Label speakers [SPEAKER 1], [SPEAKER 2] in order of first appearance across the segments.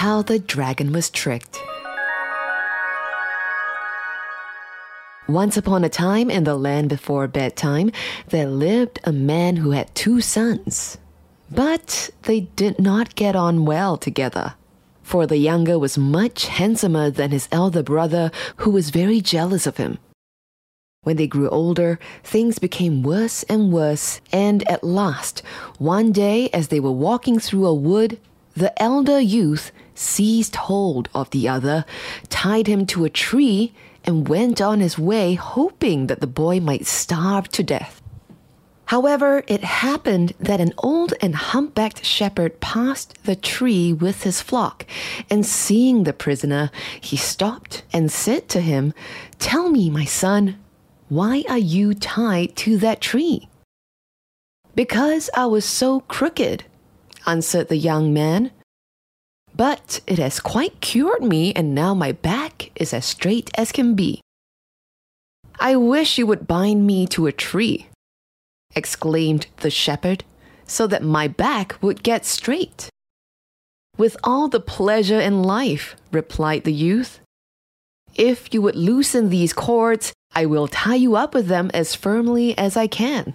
[SPEAKER 1] How the Dragon Was Tricked. Once upon a time in the land before bedtime, there lived a man who had two sons. But they did not get on well together. For the younger was much handsomer than his elder brother, who was very jealous of him. When they grew older, things became worse and worse, and at last, one day as they were walking through a wood, the elder youth seized hold of the other, tied him to a tree, and went on his way, hoping that the boy might starve to death. However, it happened that an old and humpbacked shepherd passed the tree with his flock, and seeing the prisoner, he stopped and said to him, Tell me, my son, why are you tied to that tree? Because I was so crooked, answered the young man. But it has quite cured me, and now my back is as straight as can be. I wish you would bind me to a tree, exclaimed the shepherd, so that my back would get straight. With all the pleasure in life, replied the youth. If you would loosen these cords, I will tie you up with them as firmly as I can.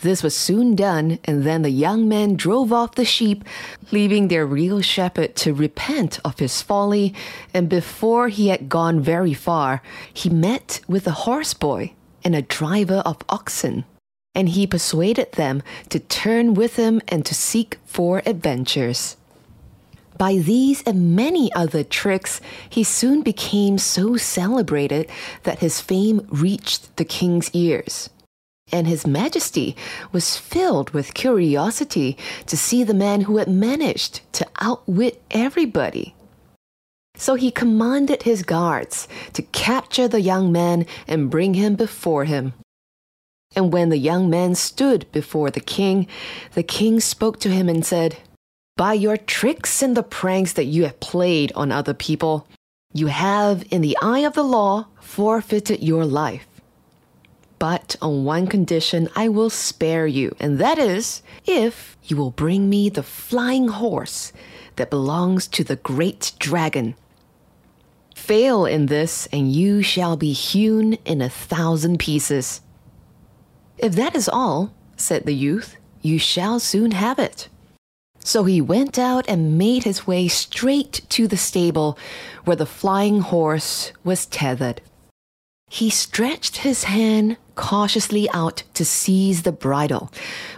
[SPEAKER 1] This was soon done, and then the young man drove off the sheep, leaving their real shepherd to repent of his folly. And before he had gone very far, he met with a horse boy and a driver of oxen. And he persuaded them to turn with him and to seek for adventures. By these and many other tricks, he soon became so celebrated that his fame reached the king's ears. And his majesty was filled with curiosity to see the man who had managed to outwit everybody. So he commanded his guards to capture the young man and bring him before him. And when the young man stood before the king, the king spoke to him and said, By your tricks and the pranks that you have played on other people, you have, in the eye of the law, forfeited your life. But on one condition I will spare you, and that is if you will bring me the flying horse that belongs to the great dragon. Fail in this, and you shall be hewn in a thousand pieces. If that is all, said the youth, you shall soon have it. So he went out and made his way straight to the stable where the flying horse was tethered. He stretched his hand cautiously out to seize the bridle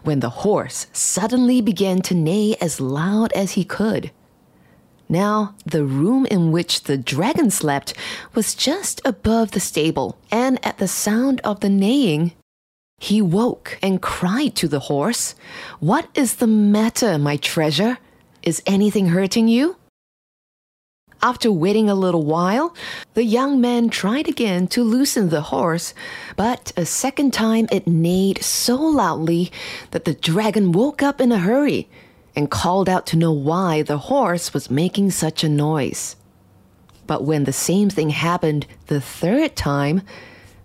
[SPEAKER 1] when the horse suddenly began to neigh as loud as he could. Now, the room in which the dragon slept was just above the stable, and at the sound of the neighing, he woke and cried to the horse, What is the matter, my treasure? Is anything hurting you? After waiting a little while, the young man tried again to loosen the horse, but a second time it neighed so loudly that the dragon woke up in a hurry and called out to know why the horse was making such a noise. But when the same thing happened the third time,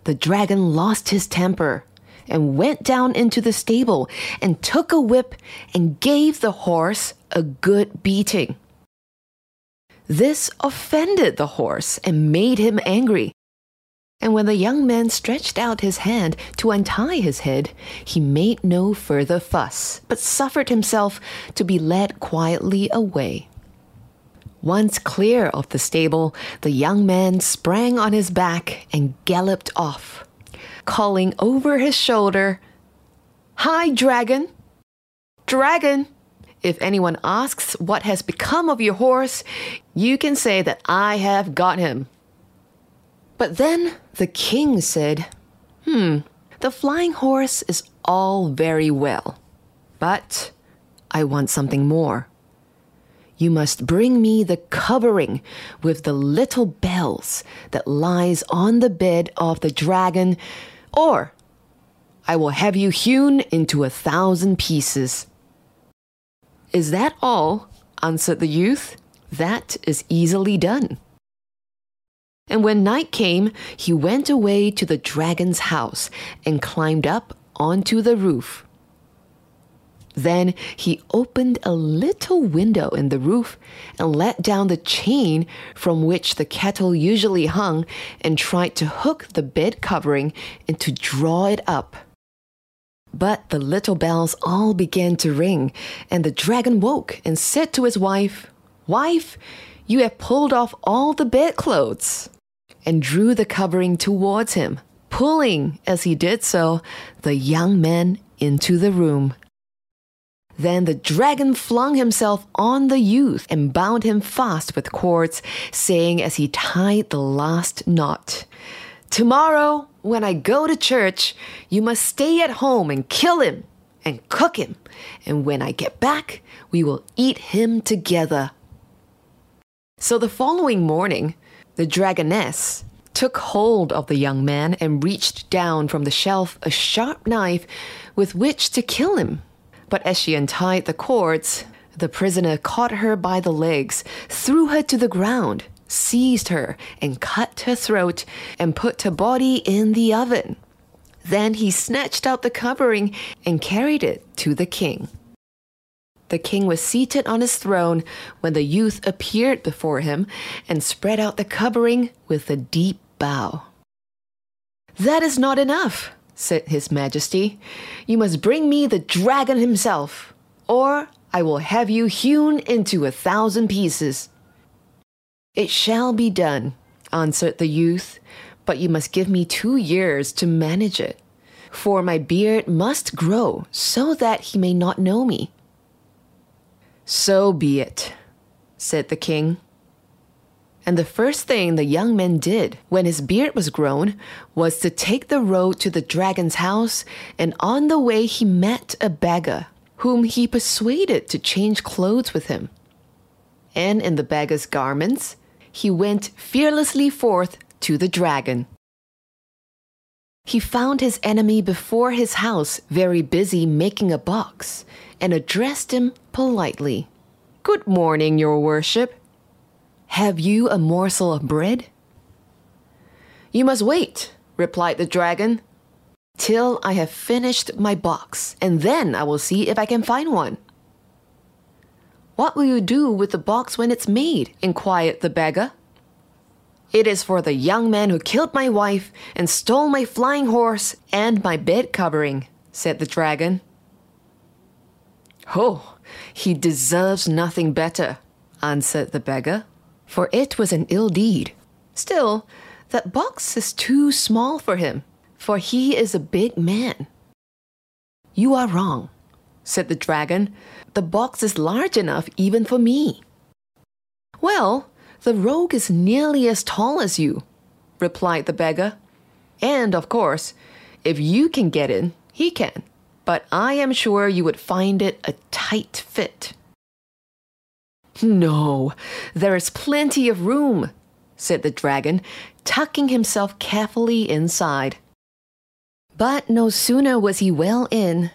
[SPEAKER 1] the dragon lost his temper and went down into the stable and took a whip and gave the horse a good beating. This offended the horse and made him angry. And when the young man stretched out his hand to untie his head, he made no further fuss, but suffered himself to be led quietly away. Once clear of the stable, the young man sprang on his back and galloped off, calling over his shoulder, Hi, dragon! Dragon! If anyone asks what has become of your horse, you can say that I have got him. But then the king said, Hmm, the flying horse is all very well, but I want something more. you must bring me the covering with the little bells that lies on the bed of the dragon, or I will have you hewn into a thousand pieces. Is that all? answered the youth. That is easily done. And when night came, he went away to the dragon's house and climbed up onto the roof. Then he opened a little window in the roof and let down the chain from which the kettle usually hung and tried to hook the bed covering and to draw it up. But the little bells all began to ring, and the dragon woke and said to his wife, Wife, you have pulled off all the bedclothes, and drew the covering towards him, pulling, as he did so, the young man into the room. Then the dragon flung himself on the youth and bound him fast with cords, saying as he tied the last knot, Tomorrow, when I go to church, you must stay at home and kill him and cook him. And when I get back, we will eat him together. So the following morning, the dragoness took hold of the young man and reached down from the shelf a sharp knife with which to kill him. But as she untied the cords, the prisoner caught her by the legs, threw her to the ground, seized her, and cut her throat, and put her body in the oven. Then he snatched out the covering and carried it to the king. The king was seated on his throne when the youth appeared before him and spread out the covering with a deep bow. That is not enough, said his majesty. You must bring me the dragon himself, or I will have you hewn into a thousand pieces. It shall be done, answered the youth, but you must give me two years to manage it. For my beard must grow so that he may not know me. So be it, said the king. And the first thing the young man did when his beard was grown was to take the road to the dragon's house, and on the way he met a beggar, whom he persuaded to change clothes with him. And in the beggar's garments, he went fearlessly forth to the dragon. He found his enemy before his house, very busy making a box, and addressed him politely. Good morning, your worship. Have you a morsel of bread? You must wait, replied the dragon, till I have finished my box, and then I will see if I can find one. What will you do with the box when it's made? inquired the beggar. It is for the young man who killed my wife and stole my flying horse and my bed covering, said the dragon. Oh, he deserves nothing better, answered the beggar, for it was an ill deed. Still, that box is too small for him, for he is a big man. You are wrong, said the dragon. The box is large enough even for me. Well, the rogue is nearly as tall as you, replied the beggar. And of course, if you can get in, he can. But I am sure you would find it a tight fit. No, there is plenty of room, said the dragon, tucking himself carefully inside. But no sooner was he well in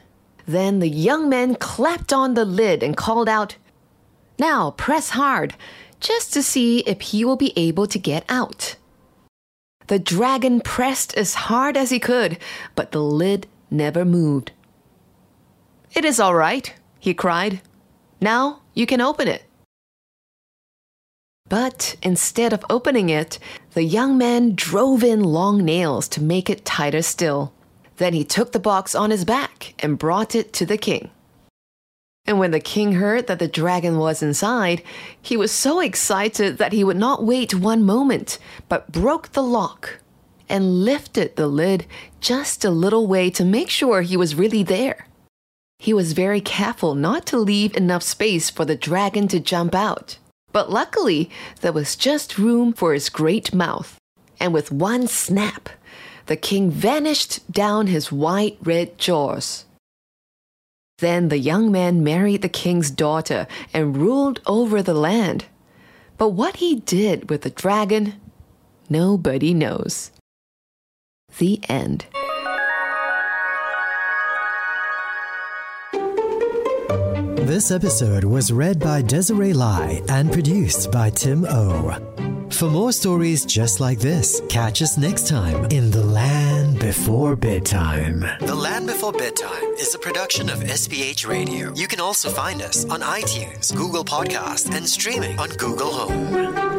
[SPEAKER 1] than the young man clapped on the lid and called out, Now press hard just to see if he will be able to get out. The dragon pressed as hard as he could, but the lid never moved. It is all right, he cried. Now you can open it. But instead of opening it, the young man drove in long nails to make it tighter still. Then he took the box on his back and brought it to the king. And when the king heard that the dragon was inside, he was so excited that he would not wait one moment, but broke the lock and lifted the lid just a little way to make sure he was really there. He was very careful not to leave enough space for the dragon to jump out. But luckily, there was just room for his great mouth. And with one snap, the king vanished down his wide red jaws. Then the young man married the king's daughter and ruled over the land. But what he did with the dragon, nobody knows. The end.
[SPEAKER 2] This episode was read by Desiree Lai and produced by Tim O. For more stories just like this, catch us next time in The Land Before Bedtime.
[SPEAKER 3] The Land Before Bedtime is a production of SPH Radio. You can also find us on iTunes, Google Podcast, and streaming on Google Home.